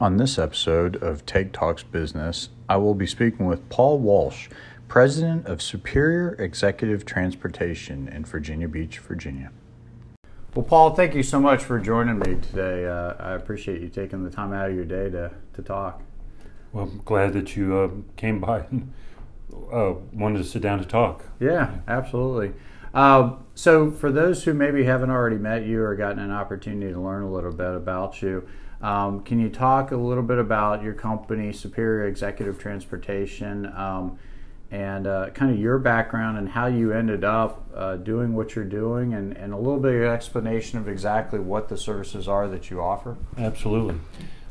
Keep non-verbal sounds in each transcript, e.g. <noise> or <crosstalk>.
On this episode of Take Talks Business, I will be speaking with Paul Walsh, President of Superior Executive Transportation in Virginia Beach, Virginia. Well, Paul, thank you so much for joining me today. Uh, I appreciate you taking the time out of your day to, to talk. Well, I'm glad that you uh, came by and uh, wanted to sit down to talk. Yeah, absolutely. Uh, so, for those who maybe haven't already met you or gotten an opportunity to learn a little bit about you, um, can you talk a little bit about your company, Superior Executive Transportation, um, and uh, kind of your background and how you ended up uh, doing what you're doing, and, and a little bit of explanation of exactly what the services are that you offer? Absolutely.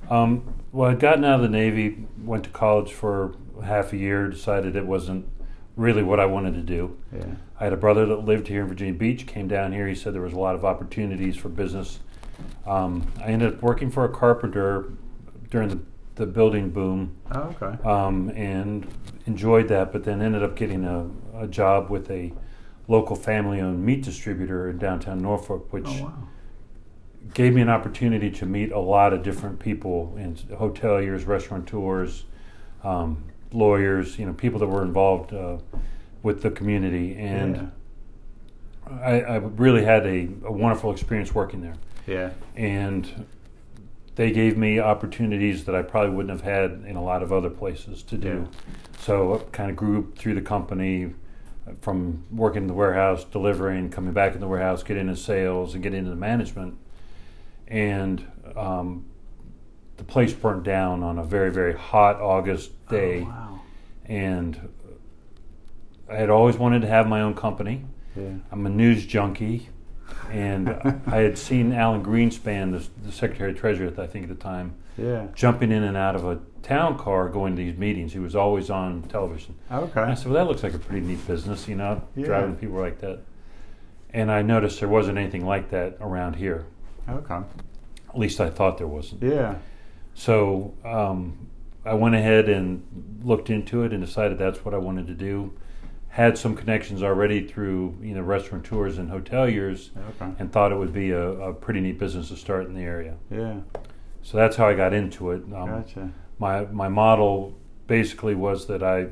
Um, well, I'd gotten out of the Navy, went to college for half a year, decided it wasn't really what I wanted to do. Yeah. I had a brother that lived here in Virginia Beach, came down here. He said there was a lot of opportunities for business um, I ended up working for a carpenter during the, the building boom. Oh, okay. Um, and enjoyed that, but then ended up getting a, a job with a local family owned meat distributor in downtown Norfolk, which Oh, wow. gave me an opportunity to meet a lot of different people in hoteliers, restaurateurs, um, lawyers, you know, people that were involved uh, with the community. And I, I really had a, a wonderful experience working there Yeah. and they gave me opportunities that I probably wouldn't have had in a lot of other places to do. So I kind of grew through the company uh, from working in the warehouse, delivering, coming back in the warehouse, getting into sales, and getting into management. And um, the place burnt down on a very, very hot August oh, day. Oh, wow. And I had always wanted to have my own company. Yeah. I'm a news junkie, and <laughs> I had seen Alan Greenspan, the, the Secretary of Treasury, at, I think at the time, Yeah. jumping in and out of a town car going to these meetings. He was always on television. And I said, "Well, that looks like a pretty neat business, you know, Yeah. driving people like that." And I noticed there wasn't anything like that around here. Okay. At least I thought there wasn't. Yeah. So um, I went ahead and looked into it and decided that's what I wanted to do. Had some connections already through you know restaurateurs and hoteliers, Okay. and thought it would be a, a pretty neat business to start in the area. Yeah. So that's how I got into it. Um, Gotcha. My my model basically was that I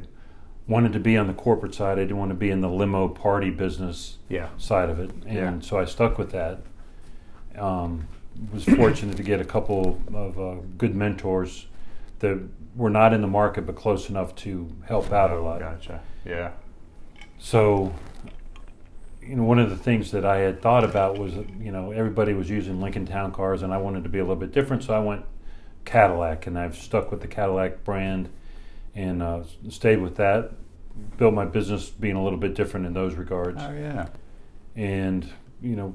wanted to be on the corporate side. I didn't want to be in the limo party business Yeah. side of it, and Yeah. so I stuck with that. Um, was fortunate to get a couple of uh, good mentors that were not in the market but close enough to help out a lot. Gotcha. Yeah. So, you know, one of the things that I had thought about was, you know, everybody was using Lincoln Town cars, and I wanted to be a little bit different, so I went Cadillac, and I've stuck with the Cadillac brand and uh, stayed with that. Built my business being a little bit different in those regards Oh yeah. and you know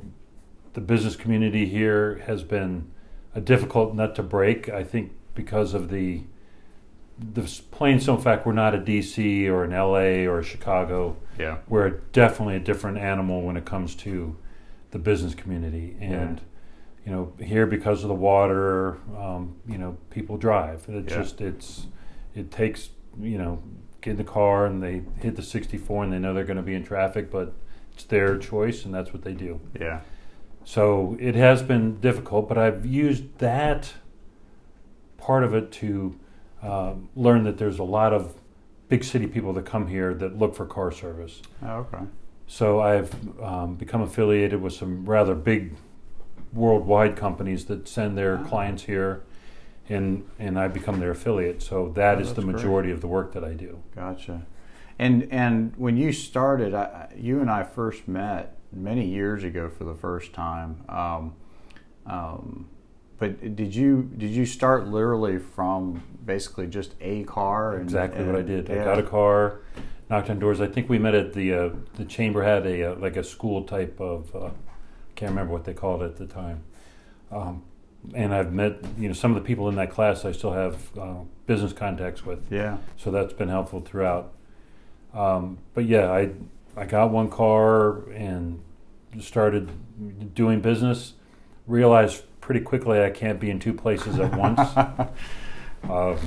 the business community here has been a difficult nut to break i think because of the the plain simple fact we're not a dc or an la or a chicago Yeah. we're definitely a different animal when it comes to the business community and you know here because of the water um, you know people drive it Yeah. just it's it takes you know get in the car and they hit the 64 and they know they're going to be in traffic but it's their choice and that's what they do Yeah. So it has been difficult but i've used that part of it to um, learn that there's a lot of big city people that come here that look for car service Oh, okay. so I've um, become affiliated with some rather big worldwide companies that send their clients here, and and I become their affiliate. So that Oh, is the that's great. majority of the work that I do. Gotcha. And and when you started, I- you and I first met many years ago for the first time. Um, um, but did you did you start literally from basically just a car? And, Exactly what I and- did. I got a car, knocked on doors. I think we met at the uh, the chamber had a uh, like a school type of uh, can't remember what they called it at the time. Um, and I've met you know some of the people in that class I still have uh, business contacts with. Yeah. so that's been helpful throughout. Um, but yeah, I I got one car and started doing business. Realized pretty quickly I can't be in two places at once. <laughs> um,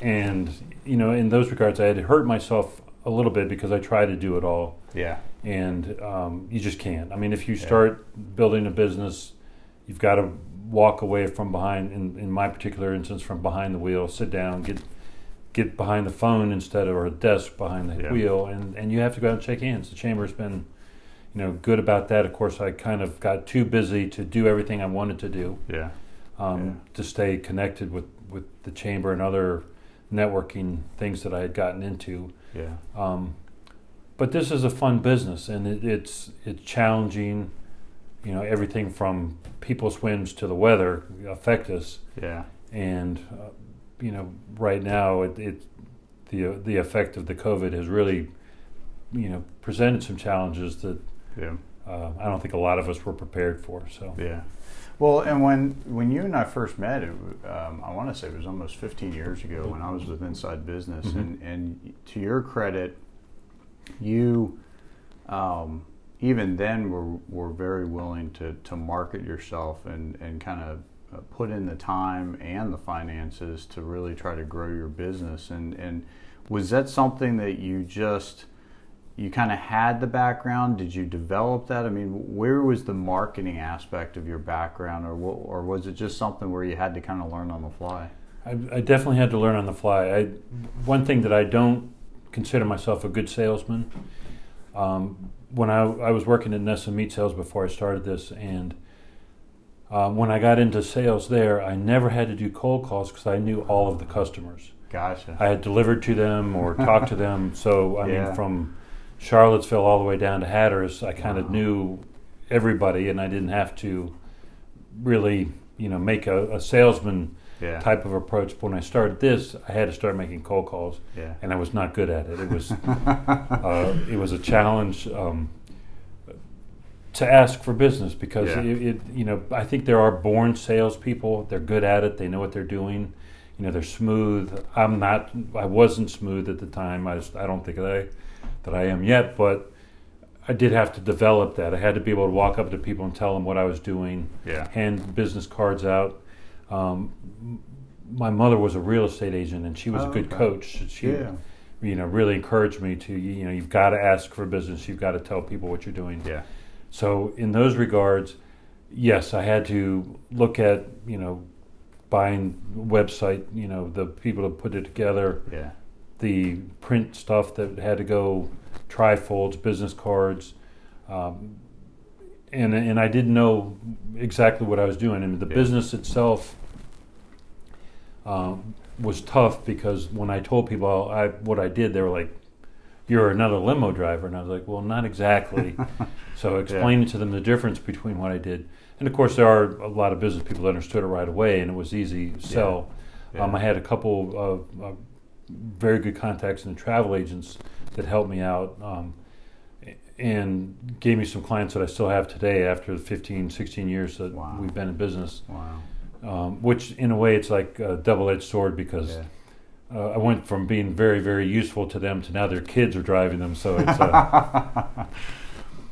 and you know, in those regards, I had hurt myself a little bit because I tried to do it all, Yeah. and um, you just can't. I mean, if you start building a business, you've got to walk away from behind. In, in my particular instance, from behind the wheel, sit down, get get behind the phone instead of or a desk behind the Yeah. wheel, and and you have to go out and shake hands. The chamber's been, you know, good about that. Of course, I kind of got too busy to do everything I wanted to do Yeah. um, Yeah. to stay connected with, with the chamber and other networking things that I had gotten into. Yeah. Um, but this is a fun business, and it, it's it's challenging. You know, everything from people's whims to the weather affect us, Yeah. and uh, you know, right now it, it the the effect of the COVID has really, you know, presented some challenges that Yeah. uh, I don't think a lot of us were prepared for. So Yeah. Well, and when when you and I first met, it, um, I want to say it was almost 15 years ago when I was with Inside Business, Mhm. and and to your credit, you um, even then were were very willing to to market yourself and and kind of put in the time and the finances to really try to grow your business and and was that something that you just you kind of had the background did you develop that i mean where was the marketing aspect of your background or what, or was it just something where you had to kind of learn on the fly I, I definitely had to learn on the fly. I, one thing that I don't consider myself a good salesman. Um, when I, I was working in Nessa Meat Sales before I started this, and um, when I got into sales there, I never had to do cold calls because I knew all of the customers. gotcha I had delivered to them or <laughs> talked to them. So I Yeah. mean, from Charlottesville all the way down to Hatteras, I kind of Wow. knew everybody, and I didn't have to really, you know, make a, a salesman yeah type of approach. But when I started this, I had to start making cold calls, yeah and I was not good at it. It was <laughs> uh, it was a challenge um, to ask for business because Yeah. it, it you know I think there are born salespeople. They're good at it. They know what they're doing. You know they're smooth. I'm not. I wasn't smooth at the time. I just, I don't think that I that I am yet, but. I did have to develop that. I had to be able to walk up to people and tell them what I was doing, yeah hand business cards out. Um, my mother was a real estate agent, and she was Oh, a good okay. coach. She, yeah you know, really encouraged me to, you know, you've got to ask for business. You've got to tell people what you're doing. yeah So in those regards, yes, I had to look at, you know, buying website, you know, the people to put it together, yeah the print stuff that had to go, trifolds, business cards, um, and and I didn't know exactly what I was doing. And the Yeah. business itself um, was tough because when I told people I what I did, they were like, "You're another limo driver," and I was like, "Well, not exactly." <laughs> so explaining to them the difference between what I did, and of course there are a lot of business people that understood it right away, and it was easy to sell. yeah. Um, I had a couple of uh, very good contacts in the travel agents that helped me out um, and gave me some clients that I still have today after the 15, 16 years that Wow. we've been in business. wow Um, which, in a way, it's like a double edged sword because yeah uh, I went from being very, very useful to them to now their kids are driving them. So it's. Uh, <laughs>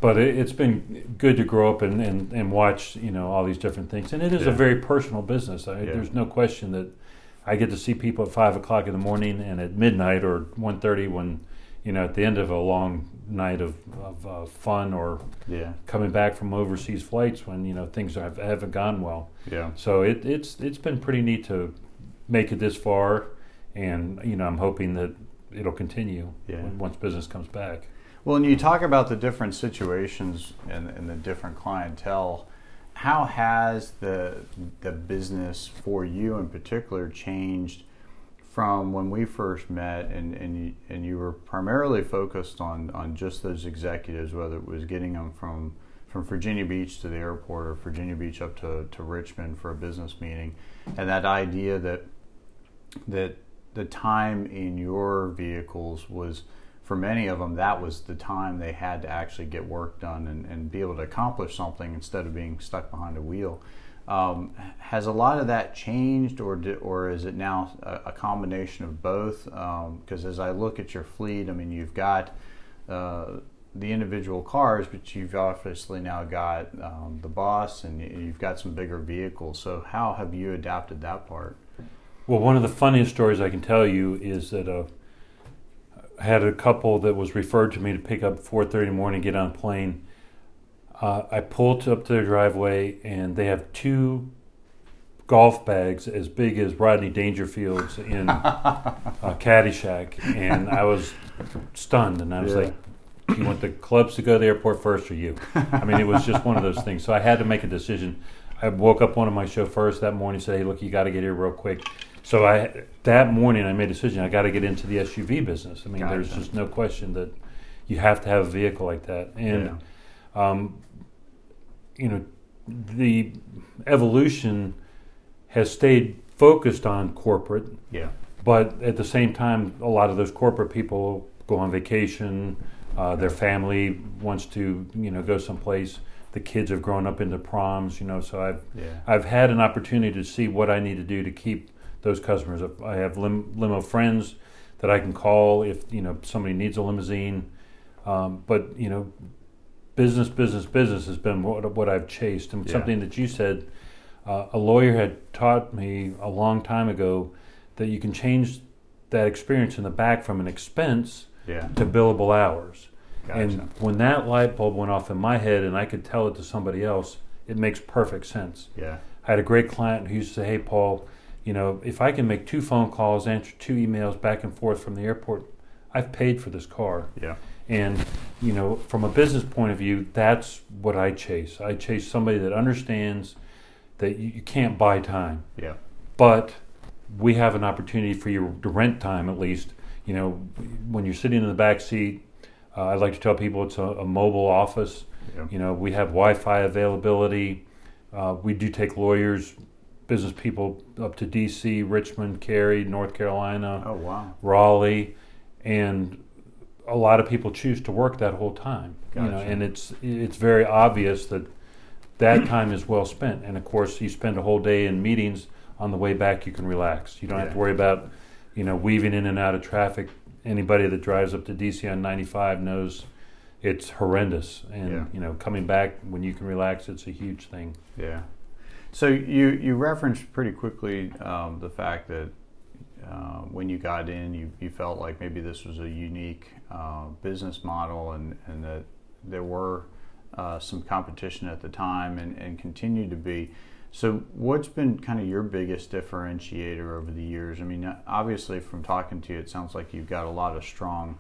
but it, it's been good to grow up and, and, and watch you know all these different things and it is Yeah. a very personal business I, Yeah. there's no question that i get to see people at five o'clock in the morning and at midnight or 1.30 when you know at the end of a long night of, of uh, fun or yeah coming back from overseas flights when you know things have, haven't gone well yeah so it, it's it's been pretty neat to make it this far and you know i'm hoping that it'll continue Yeah. once business comes back Well, and you talk about the different situations and, and the different clientele. How has the the business for you in particular changed from when we first met, and and you, and you were primarily focused on on just those executives, whether it was getting them from from Virginia Beach to the airport or Virginia Beach up to, to Richmond for a business meeting, and that idea that that the time in your vehicles was for many of them that was the time they had to actually get work done and, and be able to accomplish something instead of being stuck behind a wheel. Um, has a lot of that changed or or is it now a, a combination of both? Because as I look at your fleet I mean you've got uh, the individual cars but you've obviously now got um, the boss and you've got some bigger vehicles. So how have you adapted that part Well, one of the funniest stories I can tell you is that uh, had a couple that was referred to me to pick up 4:30 in the morning, and get on a plane. Uh, I pulled up to their driveway, and they have two golf bags as big as Rodney Dangerfield's in uh, <laughs> Caddyshack, and I was stunned, and I was Yeah. like, "You want the clubs to go to the airport first, or you?" I mean, it was just one of those things. So I had to make a decision. I woke up one of my chauffeurs that morning, and said, "Hey, look, you got to get here real quick." So I that morning I made a decision. I got to get into the SUV business. I mean, there's just no question that you have to have a vehicle like that, and um, you know, the evolution has stayed focused on corporate, Yeah. but at the same time, a lot of those corporate people go on vacation. Uh, their family wants to, you know, go someplace. The kids have grown up into proms, you know. So I've Yeah. I've had an opportunity to see what I need to do to keep those customers. I have lim- limo friends that I can call if you know somebody needs a limousine. Um, but you know, business, business, business has been what, what I've chased, and Yeah. something that you said. Uh, a lawyer had taught me a long time ago that you can change that experience in the back from an expense Yeah. to billable hours. Gotcha. And when that light bulb went off in my head and I could tell it to somebody else, it makes perfect sense. yeah. I had a great client who used to say, Hey, Paul, you know, if I can make two phone calls, answer two emails back and forth from the airport, I've paid for this car. Yeah. And, you know, from a business point of view, that's what I chase. I chase somebody that understands that you, you can't buy time, Yeah. but we have an opportunity for you to rent time at least. You know, when you're sitting in the back seat, uh, I like to tell people it's a, a mobile office. Yeah. You know, we have Wi-Fi availability. Uh, we do take lawyers, business people up to D.C., Richmond, Cary, North Carolina, Oh wow. Raleigh, and a lot of people choose to work that whole time. You know, Gotcha. and it's it's very obvious that that <clears throat> time is well spent. And of course, you spend a whole day in meetings. On the way back, you can relax. You don't have to worry about, you know, weaving in and out of traffic. Anybody that drives up to DC on 95 knows it's horrendous. And Yeah. you know, coming back when you can relax, it's a huge thing. Yeah. So you you referenced pretty quickly um, the fact that uh, when you got in, you, you felt like maybe this was a unique uh, business model, and and that there were uh, some competition at the time, and and continue to be. So, what's been kind of your biggest differentiator over the years? I mean, obviously, from talking to you, it sounds like you've got a lot of strong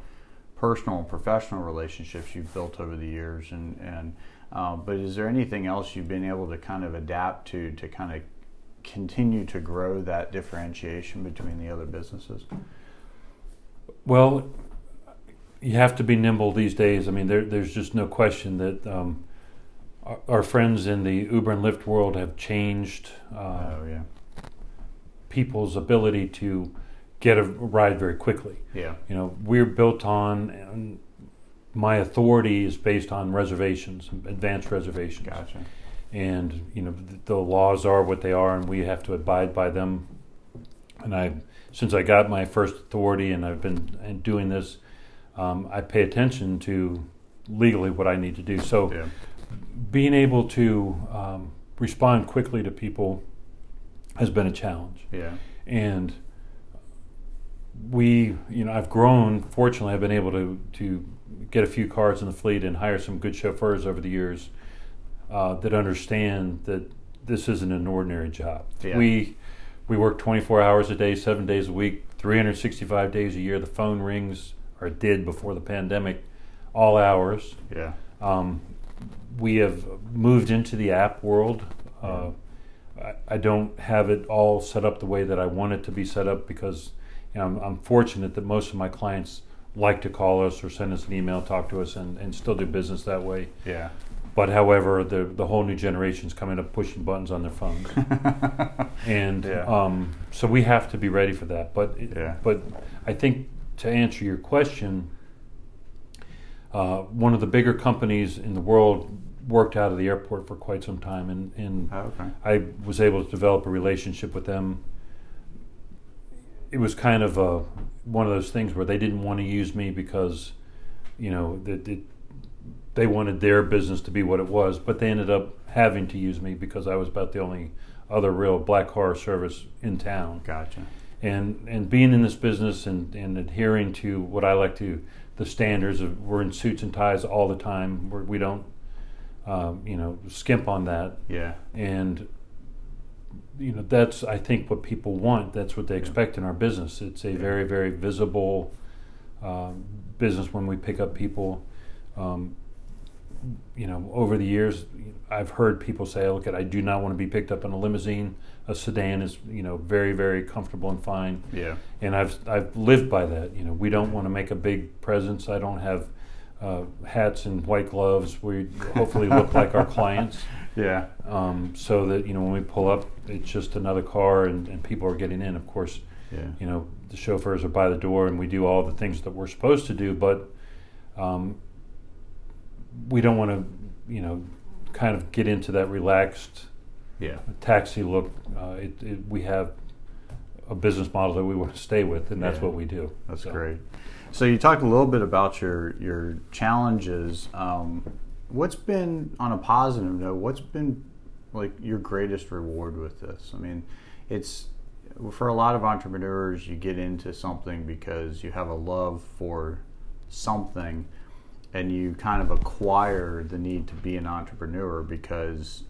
personal and professional relationships you've built over the years, and and uh, but is there anything else you've been able to kind of adapt to to kind of continue to grow that differentiation between the other businesses? Well, you have to be nimble these days. I mean, there, there's just no question that um, our, our friends in the Uber and Lyft world have changed uh, oh yeah, people's ability to get a ride very quickly. yeah, You know, we're built on, and my authority is based on reservations, advanced reservations. gotcha. and you know th- the laws are what they are, and we have to abide by them. And I, since I got my first authority, and I've been doing this, um, I pay attention to legally what I need to do. So, Yeah, being able to um, respond quickly to people has been a challenge, yeah, and we, you know, I've grown. Fortunately, I've been able to to get a few cars in the fleet and hire some good chauffeurs over the years uh, that understand that this isn't an ordinary job. Yeah. We we work 24 hours a day, seven days a week, 365 days a year. The phone rings, or did before the pandemic, all hours. yeah, Um, we have moved into the app world. Uh, I, I don't have it all set up the way that I want it to be set up because you know, I'm, I'm fortunate that most of my clients like to call us or send us an email, talk to us, and, and still do business that way. yeah, But however, the the whole new generation's coming up pushing buttons on their phones, <laughs> and Yeah. um, so we have to be ready for that. But it- Yeah. but I think to answer your question, uh, one of the bigger companies in the world worked out of the airport for quite some time, and, and Oh, okay, I was able to develop a relationship with them. It was kind of a, one of those things where they didn't want to use me because, you know, that it, they wanted their business to be what it was, but they ended up having to use me because I was about the only other real black car service in town. gotcha. and and being in this business and, and adhering to what I like to the standards of we're in suits and ties all the time. We're, we don't um, you know skimp on that. Yeah. And you know that's I think what people want. That's what they expect in our business. It's a very very visible um, business when we pick up people. Um, you know, over the years, I've heard people say, "Look, at I do not want to be picked up in a limousine. A sedan is, you know, very, very comfortable and fine." Yeah. And I've I've lived by that. You know, we don't want to make a big presence. I don't have uh, hats and white gloves. We hopefully look like our <laughs> clients, Yeah. um, so that you know when we pull up, it's just another car and, and people are getting in. Of course, Yeah. you know the chauffeurs are by the door and we do all the things that we're supposed to do but um, we don't want to you know kind of get into that relaxed Yeah. taxi look uh, it, it, we have a business model that we want to stay with and that's Yeah. what we do That's So, great. So you talked a little bit about your your challenges. Um, what's been on a positive note? What's been like your greatest reward with this? I mean, it's for a lot of entrepreneurs, you get into something because you have a love for something, and you kind of acquire the need to be an entrepreneur because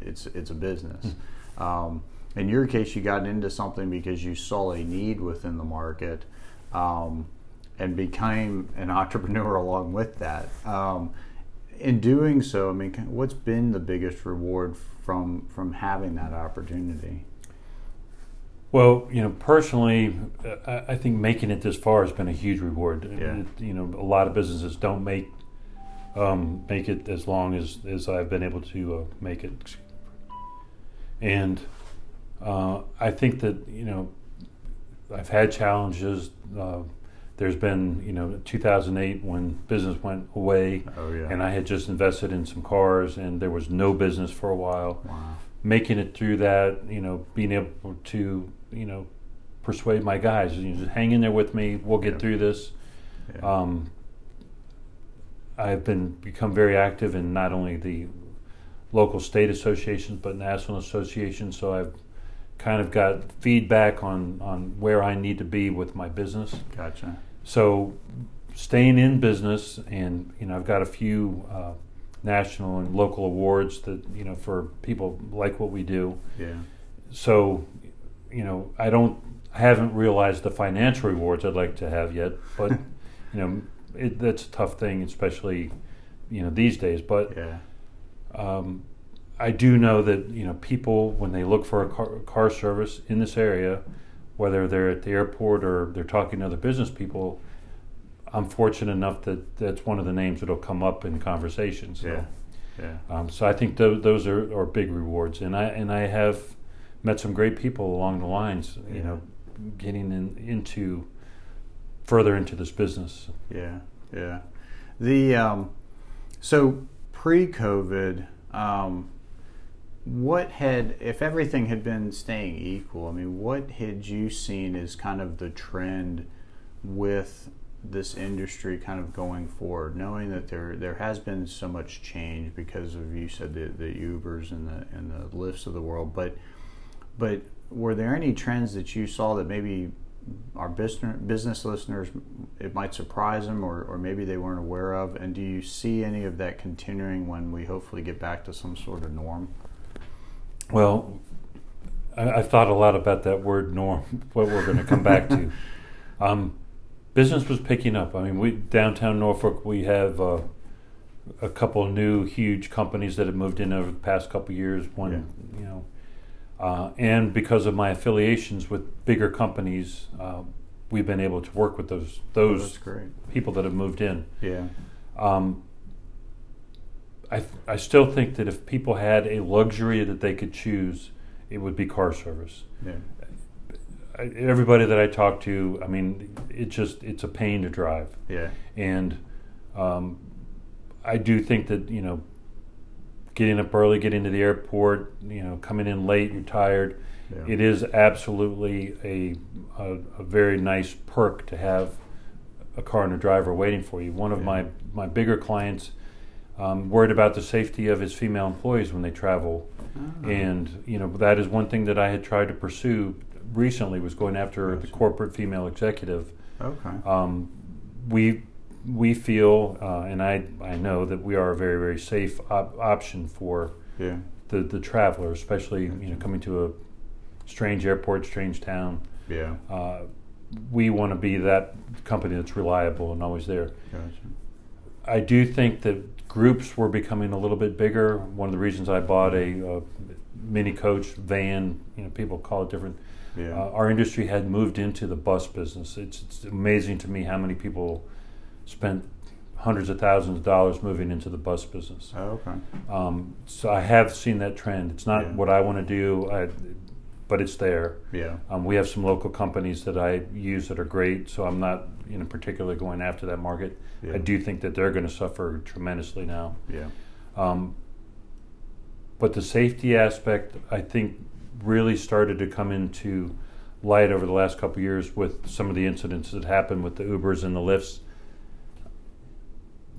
it's it's a business. Um, in your case, you got into something because you saw a need within the market, um, and became an <laughs> entrepreneur along with that. Um, in doing so, I mean, what's been the biggest reward from from having that opportunity? well you know personally I, I think making it this far has been a huge reward Yeah. You know a lot of businesses don't make um, make it as long as, as I've been able to uh, make it and uh, I think that you know I've had challenges. Uh, there's been you know 2008 when business went away, Oh yeah, and I had just invested in some cars, and there was no business for a while. wow, Making it through that, you know, being able to you know persuade my guys, you know, just hang in there with me. We'll get through this. yeah, Um, I've been become very active in not only the local state associations but national associations. So I've kind of got feedback on on where I need to be with my business. gotcha. So staying in business, and you know, I've got a few uh, national and local awards that you know for people like what we do. Yeah, So, you know, I don't, I haven't realized the financial rewards I'd like to have yet, but <laughs> you know, it, that's a tough thing, especially you know these days. But yeah, um, I do know that you know people when they look for a car, car service in this area, whether they're at the airport or they're talking to other business people, I'm fortunate enough that that's one of the names that'll come up in conversations. So, yeah, yeah. um, so I think those, those are, are big rewards, and I and I have met some great people along the lines. You Yeah. know, getting in, into further into this business. Yeah, yeah. The um, so pre-COVID, um, what had if everything had been staying equal? I mean, what had you seen as kind of the trend with this industry kind of going forward, knowing that there there has been so much change because of you said the, the Ubers and the and the Lyfts of the world, but but were there any trends that you saw that maybe our business business listeners it might surprise them or, or maybe they weren't aware of and do you see any of that continuing when we hopefully get back to some sort of norm Well, I, I've thought a lot about that word norm. What we're going to come back to. <laughs> Um, business was picking up. I mean, we downtown Norfolk. We have uh, a couple of new huge companies that have moved in over the past couple of years. One, you know, uh, and because of my affiliations with bigger companies, uh, we've been able to work with those Oh, those great people that have moved in. yeah Um, I, I still think that if people had a luxury that they could choose, it would be car service. yeah I, everybody that I talk to, I mean, it just it's a pain to drive, yeah and um, I do think that you know, getting up early, getting to the airport, you know, coming in late, you're tired. yeah It is absolutely a, a a very nice perk to have a car and a driver waiting for you. One of Yeah. my my bigger clients um, worried about the safety of his female employees when they travel, Ah. and you know that is one thing that I had tried to pursue recently was going after the corporate female executive. Okay. Um, we we feel, uh, and I I know that we are a very very safe op- option for Yeah. the the traveler, especially you know coming to a strange airport, strange town. Yeah. Uh, we want to be that company that's reliable and always there. Gotcha. I do think that groups were becoming a little bit bigger. One of the reasons I bought a, uh mini coach van, you know, people call it different. Yeah. Uh, our industry had moved into the bus business. It's, it's amazing to me how many people spent hundreds of thousands of dollars moving into the bus business. oh, okay. Um, so I have seen that trend. It's not Yeah. what I want to do, I, but it's there. Yeah. Um, we have some local companies that I use that are great, so I'm not you know particularly going after that market. Yeah. I do think that they're going to suffer tremendously now. Yeah. Um, but the safety aspect, I think, really started to come into light over the last couple of years with some of the incidents that happened with the Ubers and the Lyfts.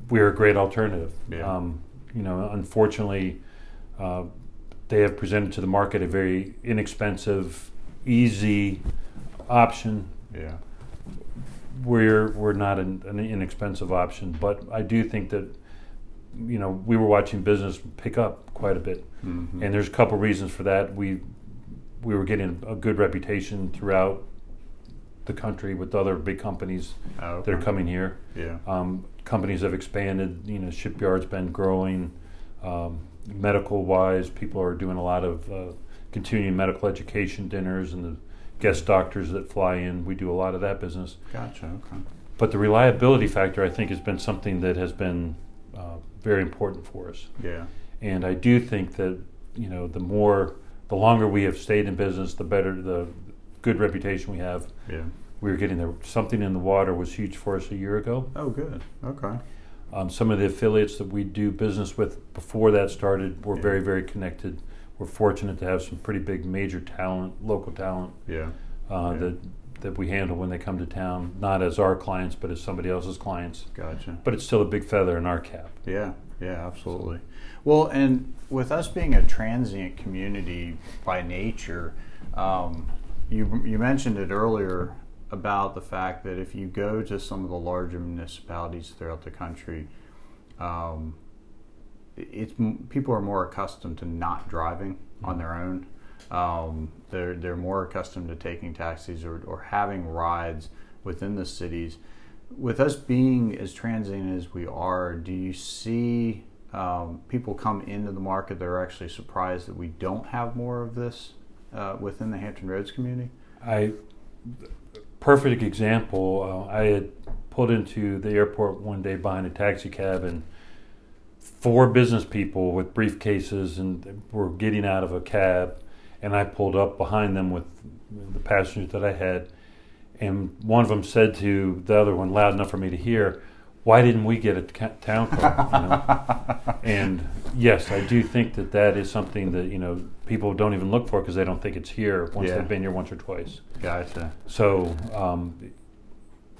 We're a great alternative. Yeah. Um, you know, unfortunately, uh, they have presented to the market a very inexpensive, easy option Yeah. we're we're not an, an inexpensive option, but I do think that you know we were watching business pick up quite a bit, Mhm. and there's a couple reasons for that. We we were getting a good reputation throughout the country with other big companies Oh, that are coming here. Yeah. Um, companies have expanded. You know, shipyards been growing. Um, medical wise, people are doing a lot of uh, continuing medical education dinners and the guest doctors that fly in. We do a lot of that business. Gotcha. Okay. But the reliability factor, I think, has been something that has been uh, very important for us. Yeah. And I do think that you know the more, the longer we have stayed in business, the better the good reputation we have. Yeah. We were getting there. Something in the water was huge for us a year ago. Oh, good. Okay. Um, some of the affiliates that we do business with before that started were Yeah. very, very connected. We're fortunate to have some pretty big major talent, local talent Yeah. uh, Yeah. that that we handle when they come to town, not as our clients, but as somebody else's clients. Gotcha. But it's still a big feather in our cap. Yeah, yeah, absolutely. Well, and with us being a transient community by nature, um, you you mentioned it earlier about the fact that if you go to some of the larger municipalities throughout the country, um, it's people are more accustomed to not driving on their own. Um, they're they're more accustomed to taking taxis or, or having rides within the cities. With us being as transient as we are, do you see um, people come into the market that are actually surprised that we don't have more of this uh, within the Hampton Roads community? I perfect example. Uh, I had pulled into the airport one day behind a taxi cab and four business people with briefcases and were getting out of a cab and I pulled up behind them with the passengers that I had and one of them said to the other one loud enough for me to hear why didn't we get a town car you know? <laughs> and yes i do think that that is something that you know people don't even look for because they don't think it's here once Yeah. they've been here once or twice Gotcha. so, um,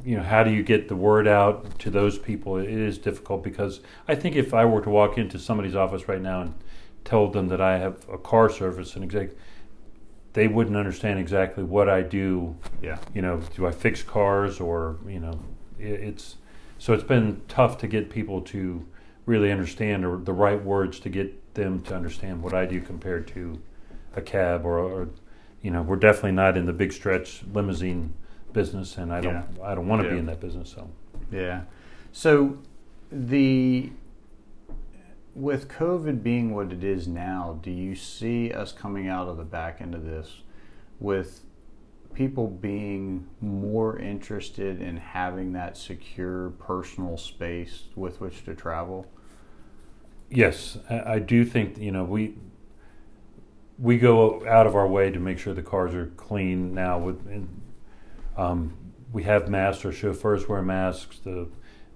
you know, how do you get the word out to those people? It is difficult because I think if I were to walk into somebody's office right now and told them that I have a car service and exact, they wouldn't understand exactly what I do. Yeah. You know, do I fix cars or you know, it, it's so it's been tough to get people to really understand or the right words to get them to understand what I do compared to a cab or, or you know, we're definitely not in the big stretch limousine business, and I don't, Yeah. I don't want to Yeah. be in that business. So, Yeah. So the with COVID being what it is now, do you see us coming out of the back end of this with people being more interested in having that secure personal space with which to travel? yes, I, I do think you know we we go out of our way to make sure the cars are clean now. With and, um, we have masks, our chauffeurs wear masks. The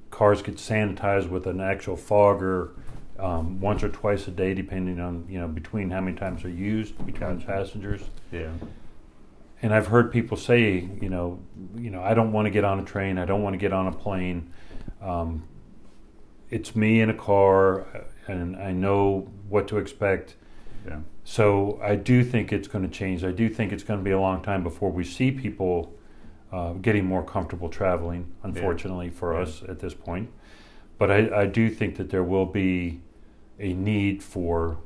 cars get sanitized with an actual fogger um, once or twice a day, depending on you know between how many times they're used between Gotcha. passengers. Yeah. And I've heard people say, you know, you know, I don't want to get on a train. I don't want to get on a plane. Um, it's me in a car, and I know what to expect. Yeah. So I do think it's going to change. I do think it's going to be a long time before we see people uh, getting more comfortable traveling. Unfortunately for Yeah. us at this point, but I, I do think that there will be a need for,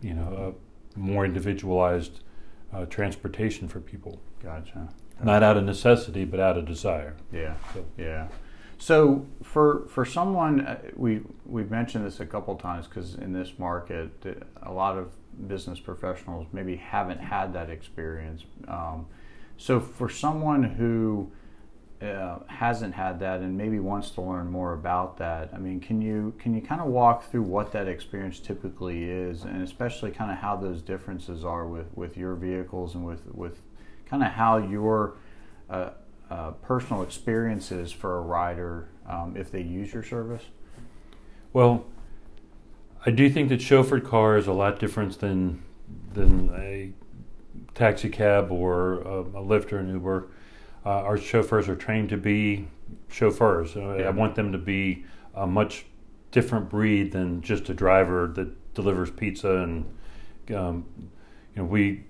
you know, a more individualized uh, transportation for people. Gotcha. Not out of necessity, but out of desire. Yeah. So- Yeah. So for for someone, uh, we we've mentioned this a couple times because in this market, uh, a lot of business professionals maybe haven't had that experience. Um, so for someone who uh, hasn't had that and maybe wants to learn more about that, I mean, can you can you kind of walk through what that experience typically is, and especially kind of how those differences are with with your vehicles and with with kind of how your uh, uh, personal experiences for a rider um, if they use your service? Well, I do think that chauffeured car is a lot different than than a taxi cab or a, a Lyft or an Uber. Uh, our chauffeurs are trained to be chauffeurs. Uh, Yeah. I want them to be a much different breed than just a driver that delivers pizza and um, you know we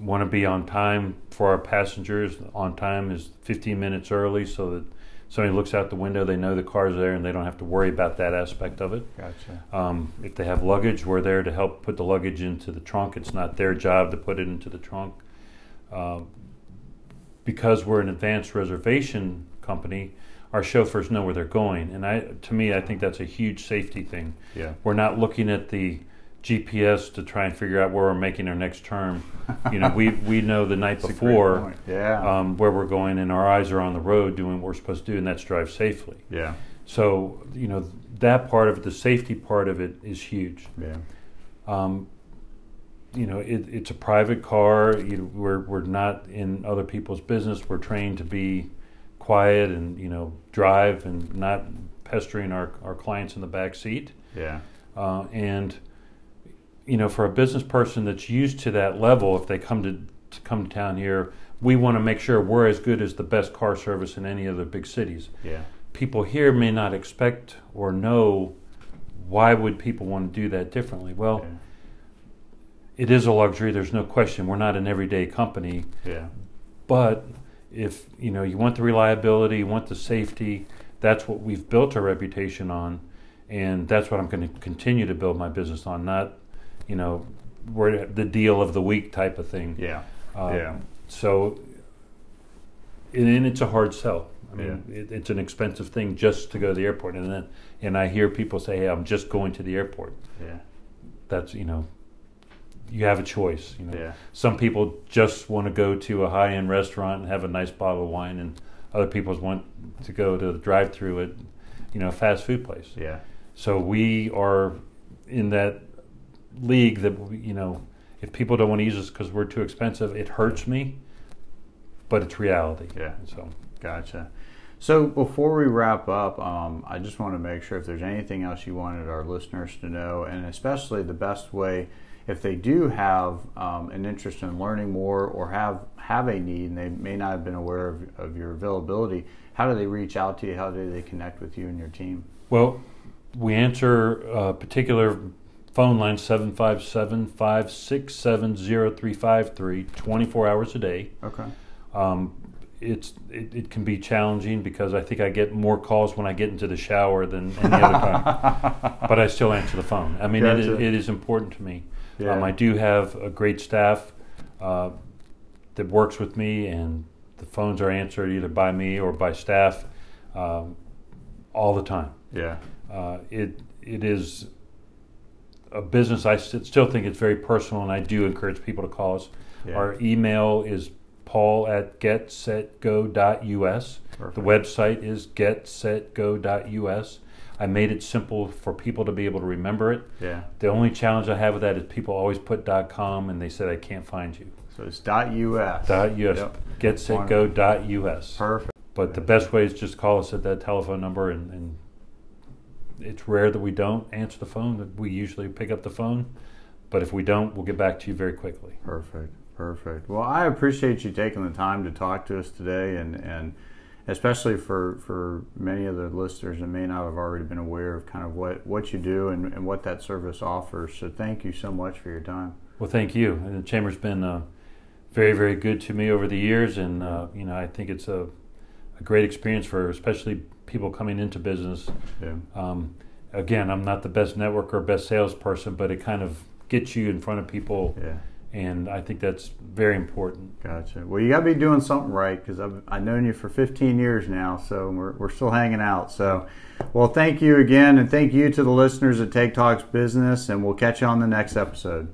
want to be on time for our passengers. On time is 15 minutes early so that somebody looks out the window, they know the car's there, and they don't have to worry about that aspect of it. Gotcha. Um, if they have luggage, we're there to help put the luggage into the trunk. It's not their job to put it into the trunk. Uh, because we're an advanced reservation company, our chauffeurs know where they're going, and I, to me, I think that's a huge safety thing. Yeah. We're not looking at the GPS to try and figure out where we're making our next turn. You know, we we know the night <laughs> That's a great before. Yeah. um, where we're going, and our eyes are on the road doing what we're supposed to do, and that's drive safely. yeah. So, you know, that part of it, the safety part of it, is huge. Yeah. Um, you know, it, it's a private car. You know, we're we're not in other people's business. We're trained to be quiet and you know drive and not pestering our, our clients in the back seat. Yeah. Uh, and you know, for a business person that's used to that level, if they come to, to come to town here, we want to make sure we're as good as the best car service in any other big cities. Yeah. People here may not expect or know why would people want to do that differently. Well, Yeah. It is a luxury. There's no question. We're not an everyday company, Yeah. but if you know you want the reliability, you want the safety, that's what we've built our reputation on, and that's what I'm going to continue to build my business on. Not, you know, we're the deal of the week type of thing. Yeah. Um, Yeah. So, and, it's a hard sell. I mean, it, it's an expensive thing just to go to the airport, and then and I hear people say, "Hey, I'm just going to the airport." Yeah. That's you know, you have a choice. You know, Yeah. some people just want to go to a high-end restaurant and have a nice bottle of wine, and other people want to go to the drive-through at, you know, a fast food place. Yeah. So we are in that league that you know, if people don't want to use us because we're too expensive, it hurts me, but it's reality. Yeah. So Gotcha. So before we wrap up, um, I just want to make sure if there's anything else you wanted our listeners to know, and especially the best way if they do have um, an interest in learning more or have have a need and they may not have been aware of, of your availability, how do they reach out to you? How do they connect with you and your team? well, we answer a particular phone line 757-567-0353 24 hours a day. Okay. Um, it's it, it can be challenging because I think I get more calls when I get into the shower than any other time. <laughs> but I still answer the phone. I mean, it, it is important to me. Yeah. Um, I do have a great staff uh, that works with me, and the phones are answered either by me or by staff um, all the time. Yeah. Uh, it it is a business. I st- still think it's very personal, and I do encourage people to call us. Yeah. Our email is paul at getsetgo.us. The website is getsetgo.us. I made it simple for people to be able to remember it. Yeah. The only challenge I have with that is people always put .com and they said I can't find you. So it's .us. .us. Yep. Getsetgo.us. Perfect. But the best way is just call us at that telephone number, and, and it's rare that we don't answer the phone. We usually pick up the phone, but if we don't, we'll get back to you very quickly. Perfect. Perfect. Well, I appreciate you taking the time to talk to us today and and especially for, for many of the listeners that may not have already been aware of kind of what, what you do and, and what that service offers. So thank you so much for your time. Well, thank you. And the chamber's been uh, very, very good to me over the years, and uh, you know, I think it's a, a, great experience for especially people coming into business. Yeah. Um, again, I'm not the best networker or best salesperson, but it kind of gets you in front of people. Yeah and I think that's very important. Gotcha. Well, you got to be doing something right because I've, I've known you for 15 years now, so we're, we're still hanging out. So, well, thank you again, and thank you to the listeners at Take Talks Business, and we'll catch you on the next episode.